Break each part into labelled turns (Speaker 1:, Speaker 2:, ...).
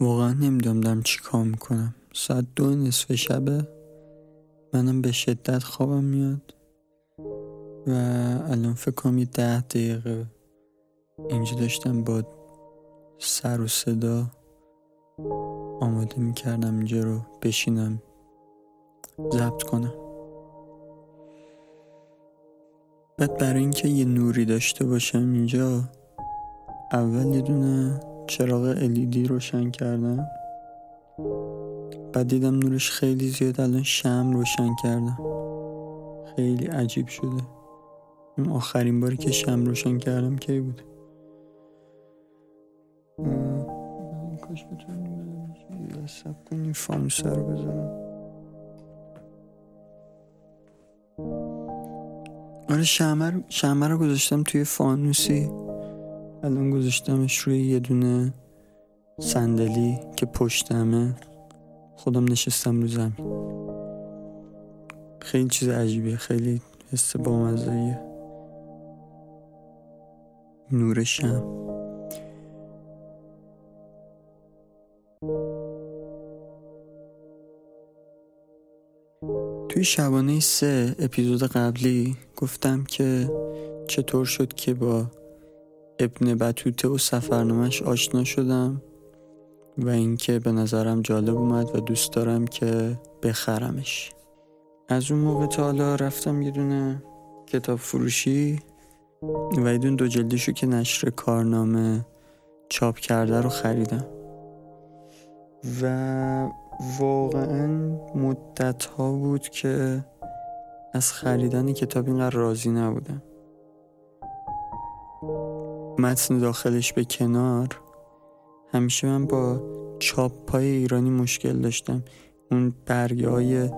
Speaker 1: واقعا نمی‌دونم دارم چی کار می‌کنم. ساعت دو نصف شبه. منم به شدت خوابم میاد. و الان فکر کنم یه ده دقیقه اینجا داشتم با سر و صدا آماده می‌کردم اینجا رو بشینم ضبط کنم. بعد برای اینکه یه نوری داشته باشم اینجا اول یه دونه چراغ LED روشن کردم. بعد دیدم نورش خیلی زیاد الان شم روشن کردم. خیلی عجیب شده. این آخرین باری که شم روشن کردم کی بود؟ کاش سب کنیم فانوسه رو بزنم آره شمه رو گذاشتم توی فانوسی. الان گذاشتمش روی یه دونه صندلی که پشتمه. خودم نشستم رو زمین. خیلی چیز عجیبیه خیلی حس با نور شم. توی شبانه سه اپیزود قبلی گفتم که چطور شد که با ابن بطوته و سفرنامش آشنا شدم و اینکه به نظرم جالب اومد و دوست دارم که بخرمش. از اون موقع تا حالا رفتم یه دونه کتاب فروشی و یه دونه دو جلدیشو که نشر کارنامه چاپ کرده رو خریدم. و واقعا مدت ها بود که از خریدن کتاب اینقدر راضی نبودم. متن داخلش به کنار. همیشه من با چاپ پای ایرانی مشکل داشتم. اون برگه های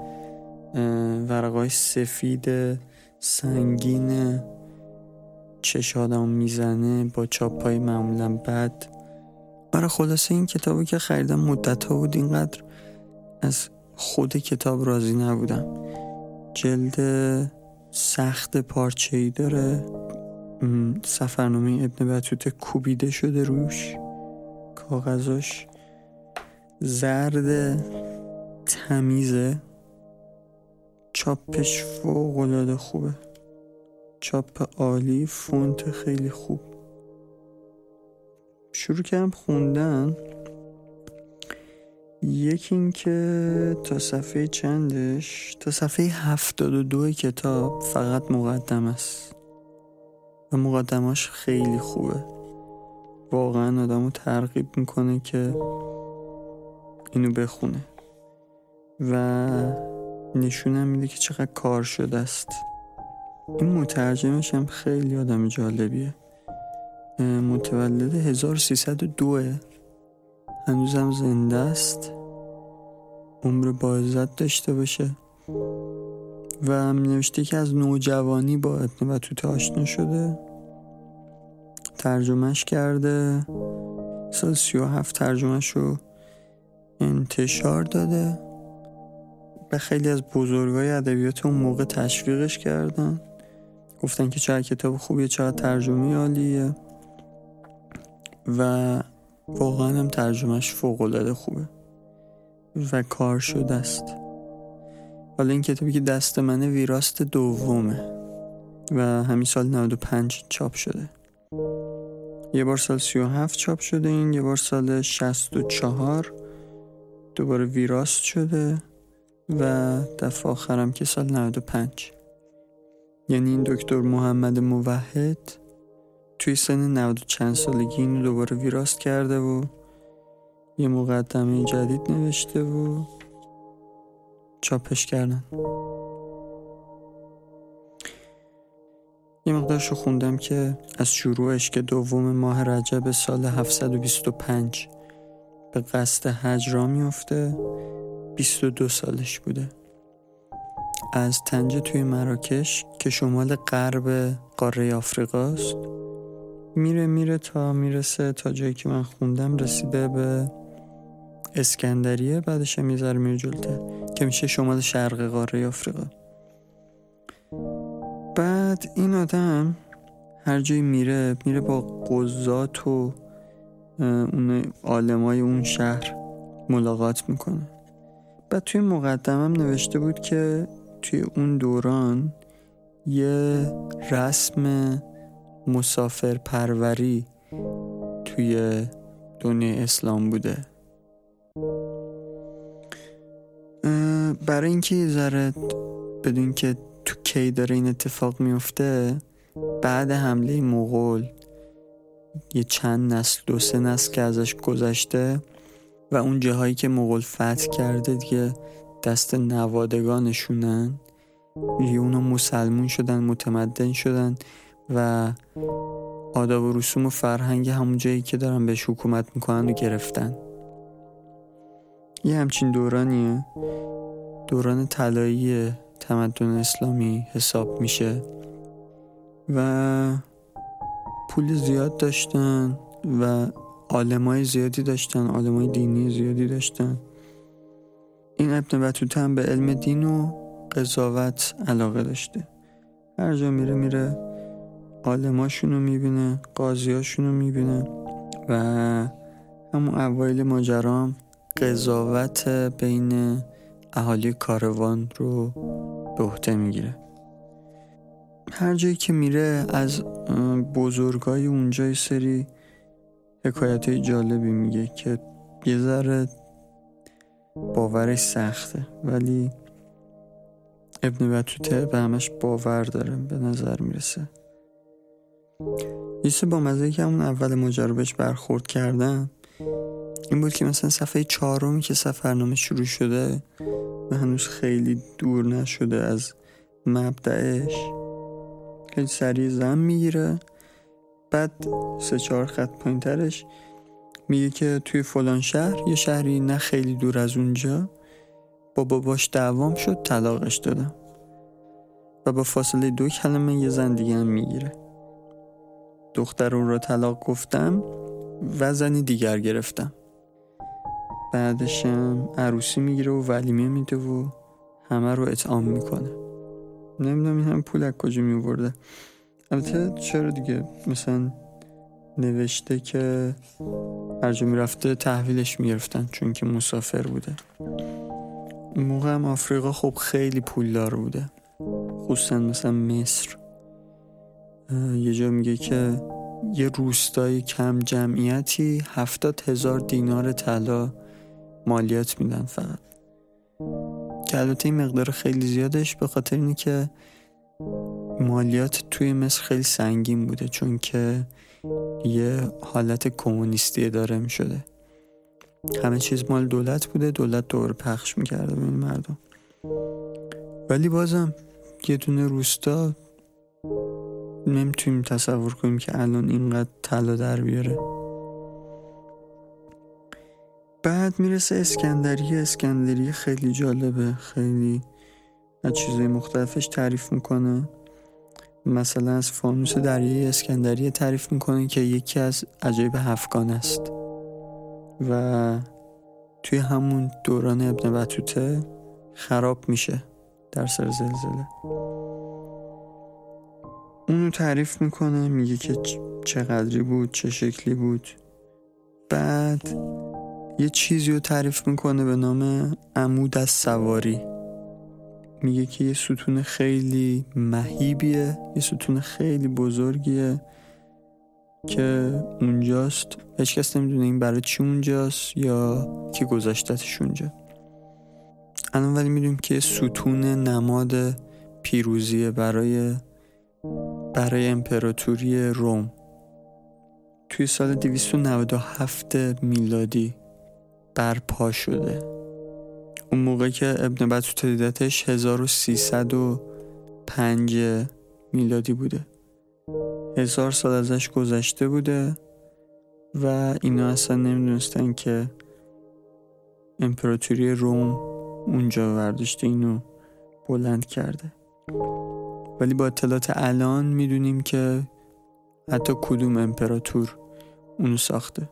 Speaker 1: ورقای سفید سنگین چش آدم می‌زنه با چاپ پای معمولا بد. برای خلاصه این کتابی که خریدم مدت ها بود اینقدر از خود کتاب راضی نبودم. جلد سخت پارچه ای داره. سفرنامه ابن بطوته کوبیده شده روش. کاغذاش زرد تمیزه. چاپش فوق العاده خوبه. چاپ عالی فونت خیلی خوب. شروع کردم خوندن. یکی این که تا صفحه چندش؟ تا صفحه هفتاد و دو کتاب فقط مقدم است. و مقدماش خیلی خوبه. واقعا آدم رو ترغیب می‌کنه که اینو بخونه. و نشونم میده که چقدر کار شده است. این مترجمش هم خیلی آدم جالبیه. متولد 1302 هنوزم زنده است. عمر با داشته باشه. و نوشته که از نوجوانی با ابن بطوته آشنا شده. ترجمهش کرده. سال سی و هفت ترجمهش رو انتشار داده. به خیلی از بزرگای ادبیات اون موقع تشویقش کردن. گفتن که چقدر کتاب خوبیه چقدر ترجمه عالیه. و واقعا هم ترجمهش فوق خوبه. و کار شده است. حالا این کتابی که دست منه ویراست دومه و همین سال 95 چاپ شده. یه بار سال 37 چاپ شده این یه بار سال 64 دوباره ویراست شده و دفعه آخرم که سال 95 یعنی این دکتر محمد موحد توی سن 90 چند سالگی اینو دوباره ویراست کرده و یه مقدمه جدید نوشته و چاپش کردن. یه مقدارشو خوندم که از شروعش که دوم ماه رجب سال 725 به قصد حج را میفته 22 سالش بوده. از تنجه توی مراکش که شمال غرب قاره آفریقاست میره میره تا می‌رسه تا جایی که من خوندم رسیده به اسکندریه بعدش یه میره جلته که میشه شمال شرق قاره آفریقا. بعد این آدم هر جایی میره میره با قضات و اون آلمای اون شهر ملاقات می‌کنه. بعد توی مقدمم نوشته بود که توی اون دوران یه رسم مسافر پروری توی دنیای اسلام بوده. برای اینکه ذره بدون که تو کی داره این اتفاق میفته بعد حمله مغول یه چند نسل دو سه نسل که ازش گذشته و اون جاهایی که مغول فتح کرده دیگه دست نوادگانشونن. یه اونا مسلمون شدن متمدن شدن و آداب و رسوم و فرهنگ همون جایی که دارن بهش حکومت می‌کنن و گرفتن. یه همچین دورانیه. دوران طلایی تمدن اسلامی حساب میشه و پول زیاد داشتن و عالمای زیادی داشتن عالمای دینی زیادی داشتن. این ابن بطوته هم به علم دین و قضاوت علاقه داشته. هر جا میره میره عالماشون رو می‌بینه قاضیاشون رو می‌بینه و همون اوایل ماجرام قضاوت بین اهالی کاروان رو به عهده می‌گیره. هر جایی که میره از بزرگای اونجا سری حکایت جالبی میگه که یه ذره باورش سخته ولی ابن بطوته به همش باور داره به نظر می‌رسه. یه با مزه که همون اول ماجرا بهش برخورد کردم این بود که مثلا صفحه چهارمی که سفرنامه شروع شده و هنوز خیلی دور نشده از مبدعش. خیلی سریع زن می‌گیره. بعد سه چهار خط پایین ترش میگه که توی فلان شهر یه شهری نه خیلی دور از اونجا با باباش دعوام شد طلاقش دادم. و با فاصله دو کلمه یه زن دیگه هم می‌گیره. دختر اون را طلاق گفتم و زنی دیگر گرفتم. بعدشم عروسی می‌گیره و ولیمه میده و همه رو اطعام می‌کنه. نمی‌دونم این هم پول از کجا میورده البته چرا دیگه؟ مثلا نوشته که هر جا می‌رفته تحویلش می‌گرفتن چون که مسافر بوده. اون موقع هم آفریقا خب خیلی پولدار بوده. خصوصا مثلا مصر. یه جا میگه که یه روستای کم جمعیتی هفتاد هزار دینار طلا مالیات میدن فقط. که البته این مقدار خیلی زیادش به خاطر اینه که مالیات توی مصر خیلی سنگین بوده چون که یه حالت کمونیستی داره می شده همه چیز مال دولت بوده دولت دور پخش می‌کرده به این مردم. ولی بازم یه دونه روستا نمی‌تونیم تصور کنیم که الان اینقدر طلا در بیاره. بعد می‌رسه اسکندری. اسکندری خیلی جالبه. خیلی از چیزهای مختلفش تعریف می‌کنه. مثلا از فانوس دریای اسکندری تعریف می‌کنه که یکی از عجایب هفگان است. و توی همون دوران ابن بطوته خراب میشه در سر زلزله. اونو تعریف می‌کنه میگه که چقدری بود چه شکلی بود. بعد یه چیزی رو تعریف می‌کنه به نام عمود از سواری. میگه که یه ستون خیلی مهیبیه یه ستون خیلی بزرگیه که اونجاست. هیچ کس نمی‌دونه این برای چی اونجاست یا که گذاشتتش اونجا. الان ولی می‌دونیم که ستون نماد پیروزیه برای برای امپراتوری روم. توی سال 297 میلادی برپا شده. اون موقع که ابن بطوطه دیدتش 1305 میلادی بوده. هزار سال ازش گذشته بوده و اینا اصلا نمی‌دونستن که امپراتوری روم اونجا ورداشته اینو بلند کرده. ولی با اطلاعات الان می‌دونیم که حتی کدوم امپراتور اونو ساخته.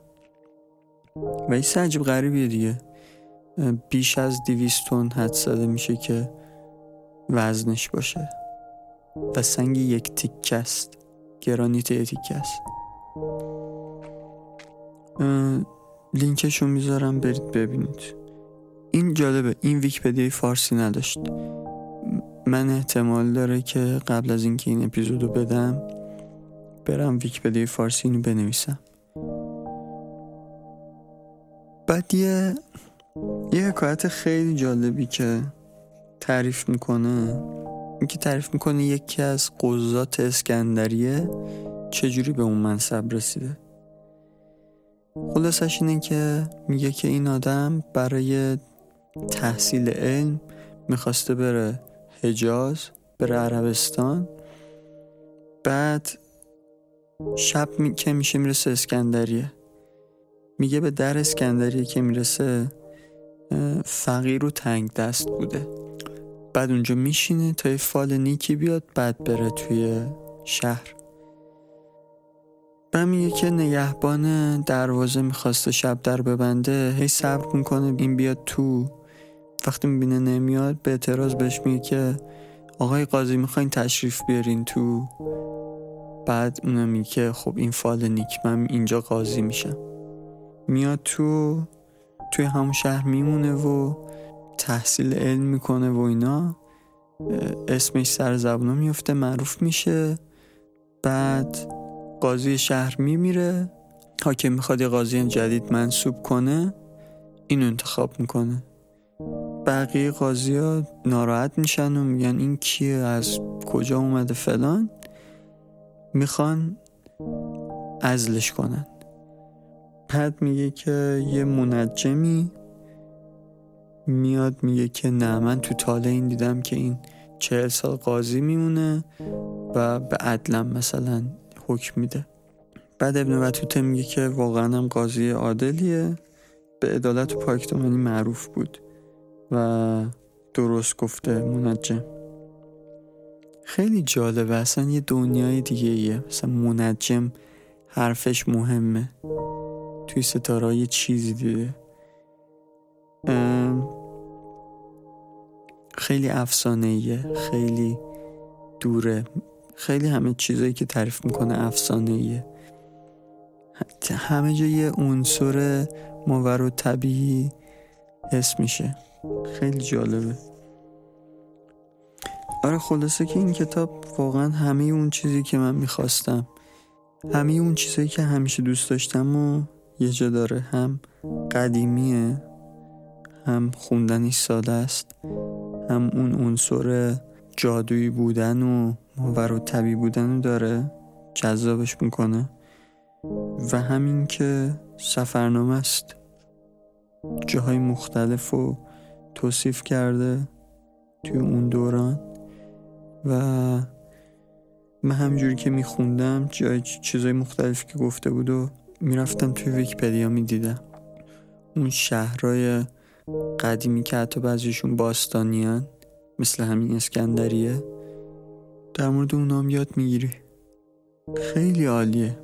Speaker 1: و این عجیب غریبیه دیگه. بیش از دیویست تن حد زده میشه که وزنش باشه. و سنگ یک تیکه است. گرانیت یک تیکه است. لینکشو می‌ذارم برید ببینید. این جالبه. این ویکپدیای فارسی نداشت. من احتمال داره که قبل از اینکه این اپیزودو بدم برم ویکپدیای فارسی اینو بنویسم. بعد یه یه حکایت خیلی جالبی که تعریف می‌کنه. اینکه تعریف می‌کنه یکی از قضات اسکندریه چجوری به اون منصب رسیده. خلاصش اینه که میگه که این آدم برای تحصیل علم می‌خواسته بره حجاز بره عربستان. بعد شب می... که میشه می‌رسه اسکندریه. میگه به در اسکندریه که می‌رسه فقیر و تنگ دست بوده. بعد اونجا میشینه تا یه فال نیکی بیاد بعد بره توی شهر. بعد میگه که نگهبان دروازه می‌خواسته شب در ببنده هی صبر می‌کنه این بیاد تو. وقتی می‌بینه نمیاد به اعتراض بهش میگه که آقای قاضی می‌خواین تشریف بیارین تو. بعد اونم میگه خب این فال نیک من اینجا قاضی میشم. میاد تو توی همون شهر میمونه و تحصیل علم می‌کنه و اینا. اسمش سر زبونا میفته معروف میشه. بعد قاضی شهر میمیره. حاکم می‌خواد یه قاضی جدید منصوب کنه. اینو انتخاب می‌کنه. بقیه قاضی ها ناراحت میشن و میگن این کیه از کجا اومده فلان. می‌خوان ازلش کنن. بعد میگه که یه منجمی میاد میگه که نه من تو تاله این دیدم که این چهل سال قاضی میمونه و به عدلم مثلا حکم میده. بعد ابن بطوته میگه که واقعا هم قاضی عادلیه به عدالت و پاکتمانی معروف بود و درست گفته منجم. خیلی جالبه اصلا یه دنیای دیگه ایه مثلا منجم حرفش مهمه. توی ستاره یه چیزی دیده. خیلی افسانه خیلی دوره. خیلی همه چیزایی که تعریف می‌کنه افسانه همه جا یه عنصر ماور و طبیعی حس میشه. خیلی جالبه. آره خلاصه که این کتاب واقعا همه اون چیزی که من می‌خواستم همه اون چیزایی که همیشه دوست داشتم و یه جا داره. هم قدیمیه هم خوندنش ساده است هم اون عنصر جادویی بودن و ماور طبیعی بودن رو داره جذابش می‌کنه. و همین که سفرنامه است. جاهای مختلف و توصیف کرده توی اون دوران. و من همجوری که میخوندم جای چیزای مختلفی که گفته بود و می‌رفتم توی ویکپدیا می‌دیدم. اون شهرهای قدیمی که حتی بعضیشون باستانیان مثل همین اسکندریه در مورد اونام یاد می‌گیری. خیلی عالیه.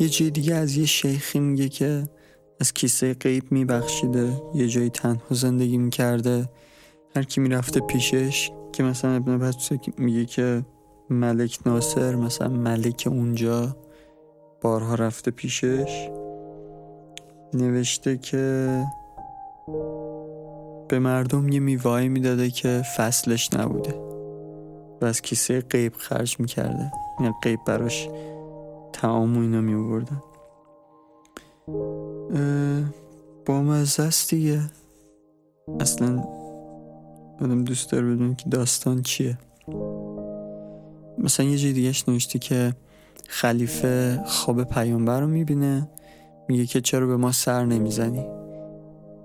Speaker 1: یه جای دیگه از یه شیخی میگه که از کیسه قیب میبخشیده یه جایی تنها زندگی می‌کرده. هر کی می‌رفته پیشش که مثلا ابن بطوسه میگه که ملک ناصر مثلا ملک اونجا بارها رفته پیشش. نوشته که به مردم یه میوایی می‌داده که فصلش نبوده و از کیسه قیب خرج می‌کرده. یعنی قیب براش تعام و اینا میوردن با مزه اصلا آدم دوست داره بدون که داستان چیه. مثلا یه جای دیگهش نوشته که خلیفه خواب پیامبر رو می‌بینه میگه که چرا به ما سر نمی‌زنی؟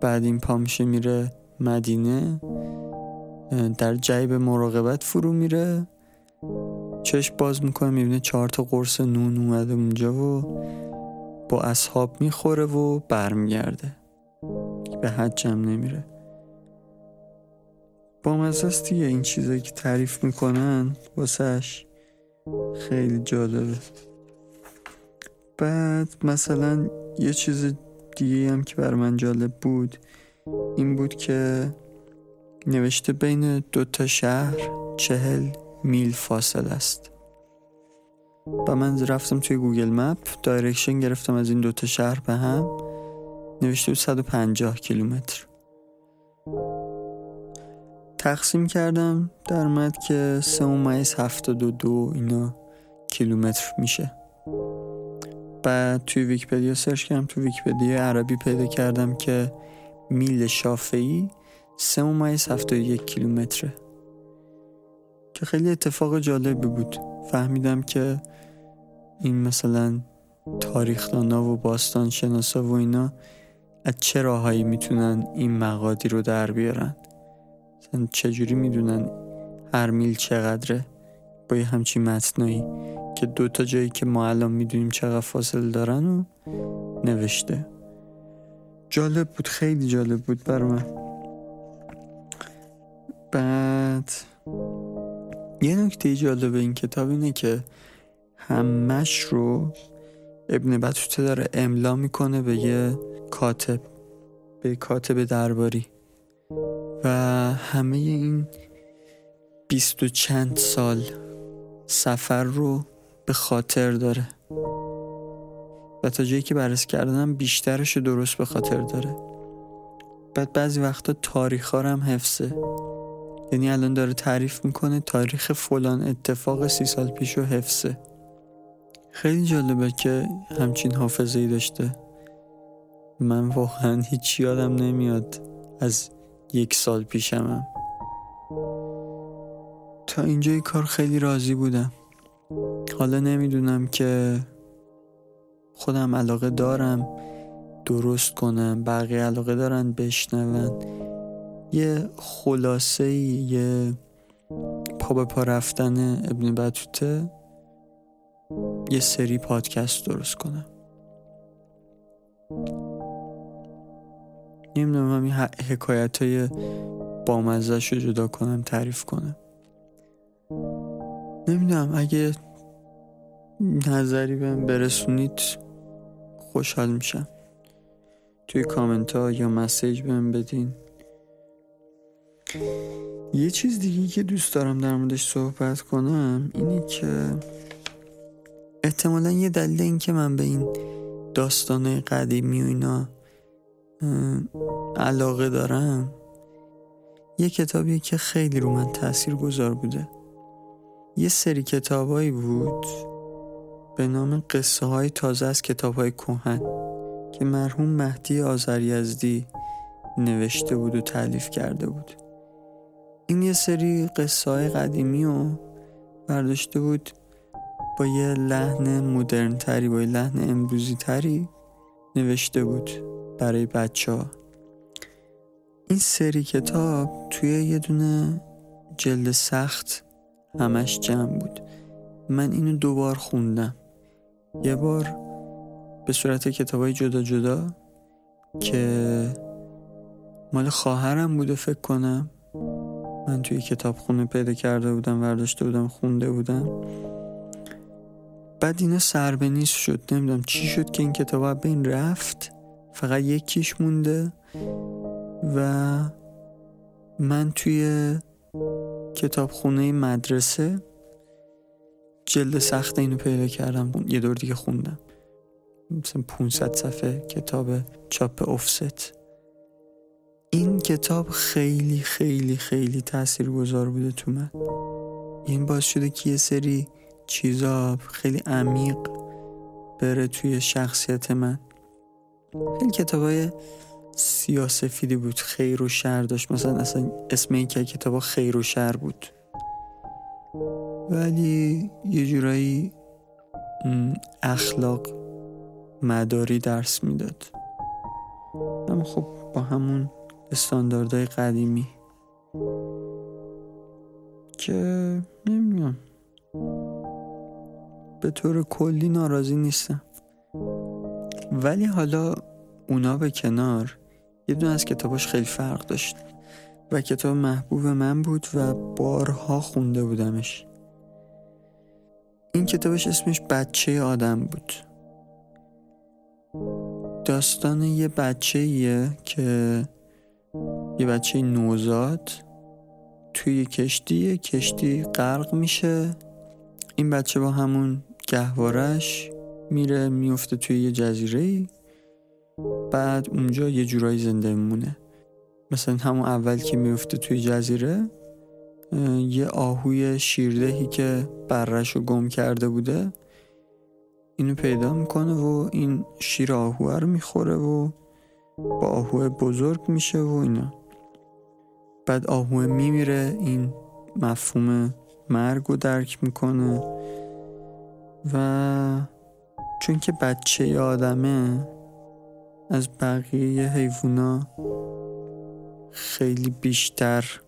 Speaker 1: بعد این پا میشه میره مدینه در جیب مراقبت فرو میره چشم باز می‌کنه می‌بینه چهار تا قرص نون اومده اونجا و با اصحاب می‌خوره و برمیگرده. به حجم نمیره. با مزه این چیزایی که تعریف می‌کنن واسهش خیلی جالبه. بعد مثلا یه چیز دیگه هم که بر من جالب بود این بود که نوشته بین دو تا شهر چهل میل فاصل است. و من رفتم توی Google Map direction گرفتم از این دوتا شهر به هم. نوشته بود 150 کیلومتر. تقسیم کردم در اومد که سه ممیز هفتاد و دو اینا کیلومتر میشه. بعد توی ویکیپدیا سرچ کردم توی ویکیپدیا عربی پیدا کردم که میل شافعی سه ممیز هفتاد یک کیلومتره. که خیلی اتفاق جالبی بود. فهمیدم که این مثلا تاریخدانا و باستان شناسا و اینا از چه راههایی می‌تونن این مقادی رو در بیارن. چجوری می‌دونن هر میل چقدره؟ با یه همچین متنایی که دو تا جایی که ما الان می‌دونیم چقدر فاصله دارن و نوشته. جالب بود خیلی جالب بود بر من. بعد یه نکته جالب این کتاب اینه که همش رو ابن بطوته داره املا می‌کنه به یه کاتب به کاتب درباری. و همه این بیست و چند سال سفر رو به خاطر داره. و تا جایی که بررسی کردنم بیشترش درست به خاطر داره. بعد بعضی وقتا تاریخ هم حفظه. یعنی الان داره تعریف می‌کنه تاریخ فلان اتفاق سی سال پیش رو حفظه. خیلی جالبه که همچین حافظه ای داشته. من واقعا هیچ یادم نمیاد از یک سال پیشمم تا اینجای کار خیلی راضی بودم. حالا نمی‌دونم که خودم علاقه دارم درست کنم بقیه علاقه دارن بشنون. یه خلاصه یه پا به پا رفتن ابن بطوته یه سری پادکست درست کنم. نمی‌دونم همین حکایت های بامزش رو جدا کنم تعریف کنم. نمی‌دونم اگه نظری بهم برسونید خوشحال میشم. توی کامنت ها یا مسیج بهم بدین. یه چیز دیگه که دوست دارم در موردش صحبت کنم اینه که احتمالا یه دلیل این که من به این داستانه قدیمی و اینا علاقه دارم. یه کتابیه که خیلی رو من تاثیر گذار بوده. یه سری کتابایی بود به نام قصه های تازه از کتاب های کوهن که مرحوم مهدی آزریزدی نوشته بود و تعلیف کرده بود. این یه سری قصه های قدیمی رو برداشته بود با یه لحن مدرن تری با یه لحن امروزی تری نوشته بود. برای بچه ها این سری کتاب توی یه دونه جلد سخت همش جمع بود. من اینو دوبار خوندم. یه بار به صورت کتاب های جدا جدا که مال خواهرم بوده فکر کنم من توی کتاب خونه پیدا کرده بودم ورداشته بودم خونده بودم. بعد اینا سر به نیست شد. نمی‌دونم چی شد که این کتاب به این رفت. فقط یکیش مونده و من توی کتابخونه مدرسه جلد سخت اینو پیدا کردم. یه دور دیگه خوندم. مثلا 500 صفحه کتاب چاپ افست. این کتاب خیلی خیلی خیلی تأثیر گذار بوده تو من. این باز شده که یه سری چیزا خیلی عمیق بره توی شخصیت من. خیلی کتاب های سیاسفیدی بود خیر و شر داشت. مثلا اصلا اسم این که کتاب خیر و شر بود. ولی یه جورایی اخلاق مداری درس می‌داد. اما خب با همون استانداردهای قدیمی که نمی‌دونم. به طور کلی ناراضی نیستم. ولی حالا اونا به کنار یه دونه از کتاباش خیلی فرق داشت. و کتاب محبوب من بود و بارها خونده بودمش. این کتابش اسمش بچه آدم بود. داستان یه بچه که یه بچه نوزاد توی کشتی کشتی غرق میشه. این بچه با همون گهوارش میره میفته توی یه جزیره بعد اونجا یه جورایی زنده میمونه. مثلا همون اول که میفته توی جزیره یه آهوی شیردهی که برش رو گم کرده بوده اینو پیدا می‌کنه و این شیر آهوه رو می‌خوره و با آهوه بزرگ میشه و اینا. بعد آهوه میمیره این مفهوم مرگ رو درک می‌کنه و چون که بچه آدمه از بقیه حیوونا خیلی بیشتر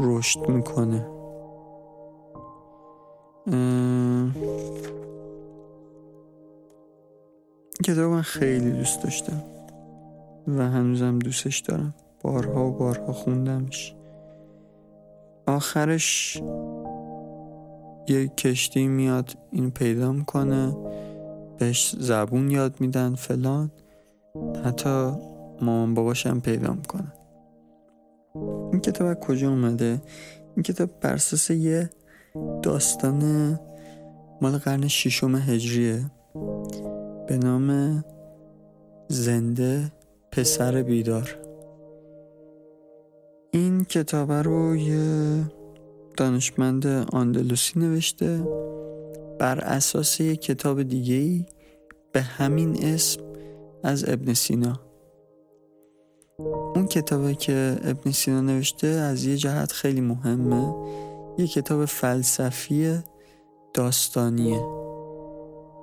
Speaker 1: رشد می‌کنه. کتاب من خیلی دوست داشتم و هنوزم دوستش دارم. بارها و بارها خوندمش. آخرش یه کشتی میاد این پیدا می‌کنه. بهش زبون یاد میدن فلان حتی مامان باباشم پیدا می‌کنن. این کتاب کجا اومده؟ این کتاب برساس یه داستان مال قرن ششم هجریه. به نام زنده پسر بیدار. این کتاب رو یه دانشمند آندلوسی نوشته. بر اساس یک کتاب دیگه ای به همین اسم از ابن سینا. اون کتابی که ابن سینا نوشته از یه جهت خیلی مهمه. یه کتاب فلسفی داستانیه.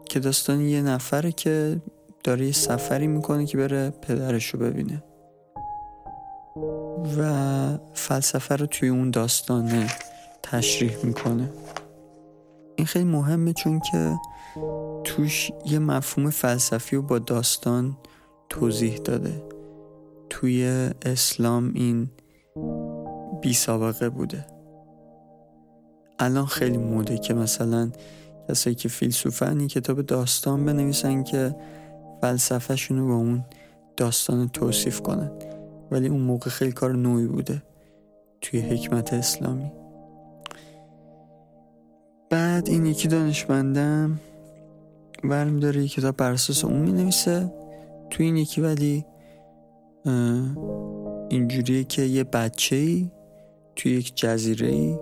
Speaker 1: که داستانی یه نفره که داره یه سفری می‌کنه که بره پدرش رو ببینه. و فلسفه رو توی اون داستانه تشریح می‌کنه. این خیلی مهمه چون که توش یه مفهوم فلسفی رو با داستان توضیح داده. توی اسلام این بی سابقه بوده. الان خیلی موده که مثلا کسایی که فیلسوفن کتاب داستان بنویسن که فلسفهشون رو با اون داستان توصیف کنن. ولی اون موقع خیلی کار نوعی بوده توی حکمت اسلامی. بعد این یکی دانشمندم برمی داره یه کتاب بر اساس اون می نویسه توی این یکی ولی اینجوریه که یه بچه ای توی یک جزیره ای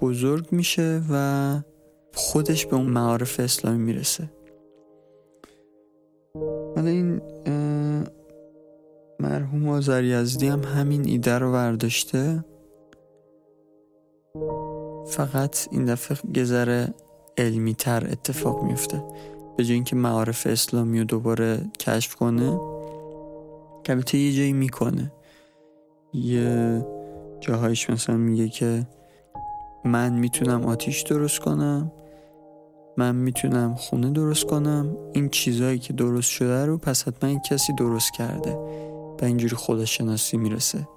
Speaker 1: بزرگ میشه و خودش به اون معارف اسلامی می‌رسه. حالا این مرحوم آذر یزدی هم همین ایده رو برداشته فقط این دفعه گذره علمی تر اتفاق میفته به جای اینکه معارف اسلامی رو دوباره کشف کنه البته یه جایی می‌کنه. یه جاهایش مثلا میگه که من می‌تونم آتیش درست کنم من می‌تونم خونه درست کنم این چیزهایی که درست شده رو پس حتما کسی درست کرده و اینجوری خودشناسی می‌رسه.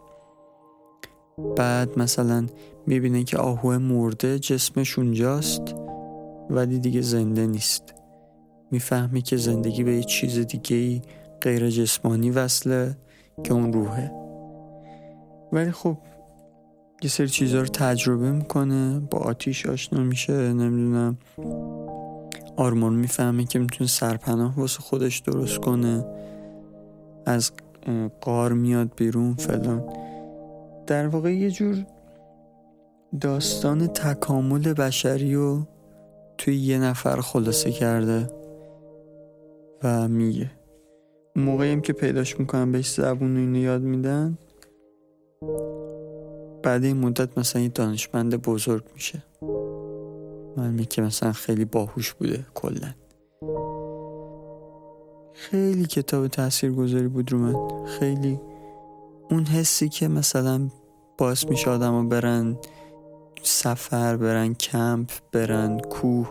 Speaker 1: بعد مثلا می‌بینه که آهوه مرده جسمش اونجاست ولی دیگه زنده نیست. می‌فهمی که زندگی به یه چیز دیگه ای غیر جسمانی وصله که اون روحه. ولی خب یه سری چیزها رو تجربه می‌کنه با آتیش آشنا میشه نمی‌دونم. آرمان می‌فهمه که می‌تونه سرپناه واسه خودش درست کنه. از قار میاد بیرون فلان. در واقع یه جور داستان تکامل بشری رو توی یه نفر خلاصه کرده و میگه. موقعیم که پیداش می‌کنن بهش زبون اینو یاد میدن بعد این مدت مثلا یه دانشمند بزرگ میشه. معلومه که مثلا خیلی باهوش بوده کلا. خیلی کتاب تأثیر گذاری بود رو من. خیلی اون حسی که مثلا باعث میشه آدم برن سفر برن کمپ برن کوه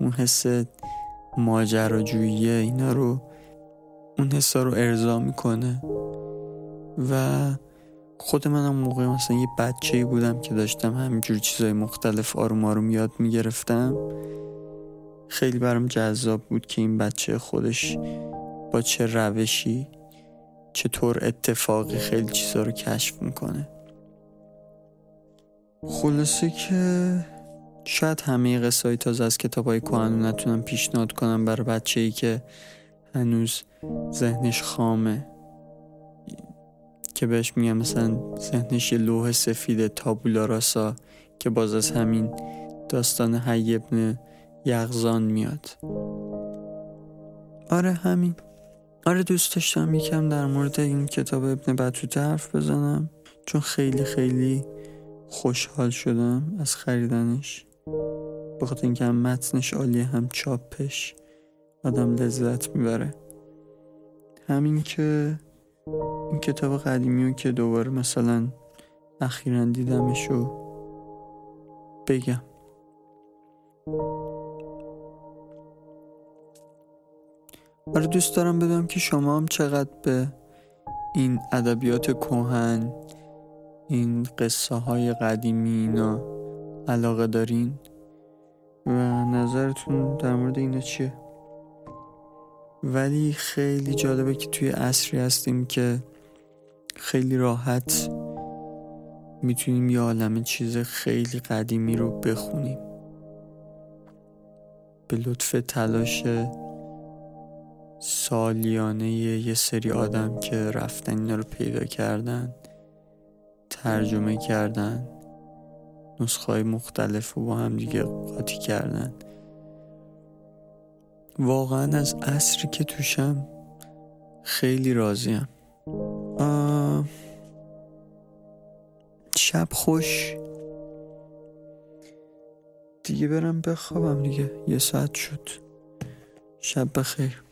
Speaker 1: اون حس ماجراجویی اینا رو اون حسا رو ارضا می‌کنه. و خود منم موقع مثلا یه بچه بودم که داشتم همینجور چیزای مختلف آروم آروم یاد می‌گرفتم. خیلی برام جذاب بود که این بچه خودش با چه روشی چطور اتفاقی خیلی چیزا رو کشف می‌کنه. خلاصه که شاید همه قصه های تازه از کتاب های کوهن نتونم پیشنهاد کنم برای بچه ای که هنوز ذهنش خامه. که بهش میگم مثلا ذهنش یه لوح سفید تابولا راسا که باز از همین داستان حی ابن یغزان میاد. آره همین. آره دوست داشتم یکم در مورد این کتاب ابن بطوته حرف بزنم چون خیلی خیلی خوشحال شدم از خریدنش. بخاطر اینکه هم متنش عالی هم چاپش آدم لذت می‌بره. همین که این کتاب قدیمی رو که دوباره مثلا اخیرا دیدمش رو بگم. آره دوست دارم بدونم که شما هم چقدر به این ادبیات کوهن این قصه های قدیمی اینا علاقه دارین؟ و نظرتون در مورد اینا چیه؟ ولی خیلی جالبه که توی عصری هستیم که خیلی راحت می‌تونیم یه عالم چیز خیلی قدیمی رو بخونیم. به لطف تلاش سالیانه یه سری آدم که رفتن اینا رو پیدا کردن ترجمه کردن نسخه های مختلف رو با هم دیگه قاطی کردن. واقعا از عصری که توشم خیلی راضیم. شب خوش. دیگه برم بخوابم دیگه. یه ساعت شد. شب بخیر.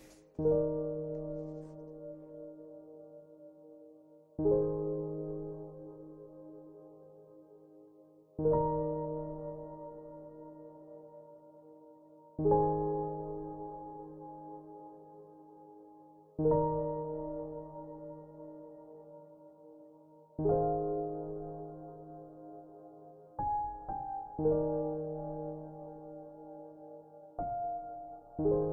Speaker 1: Thank you.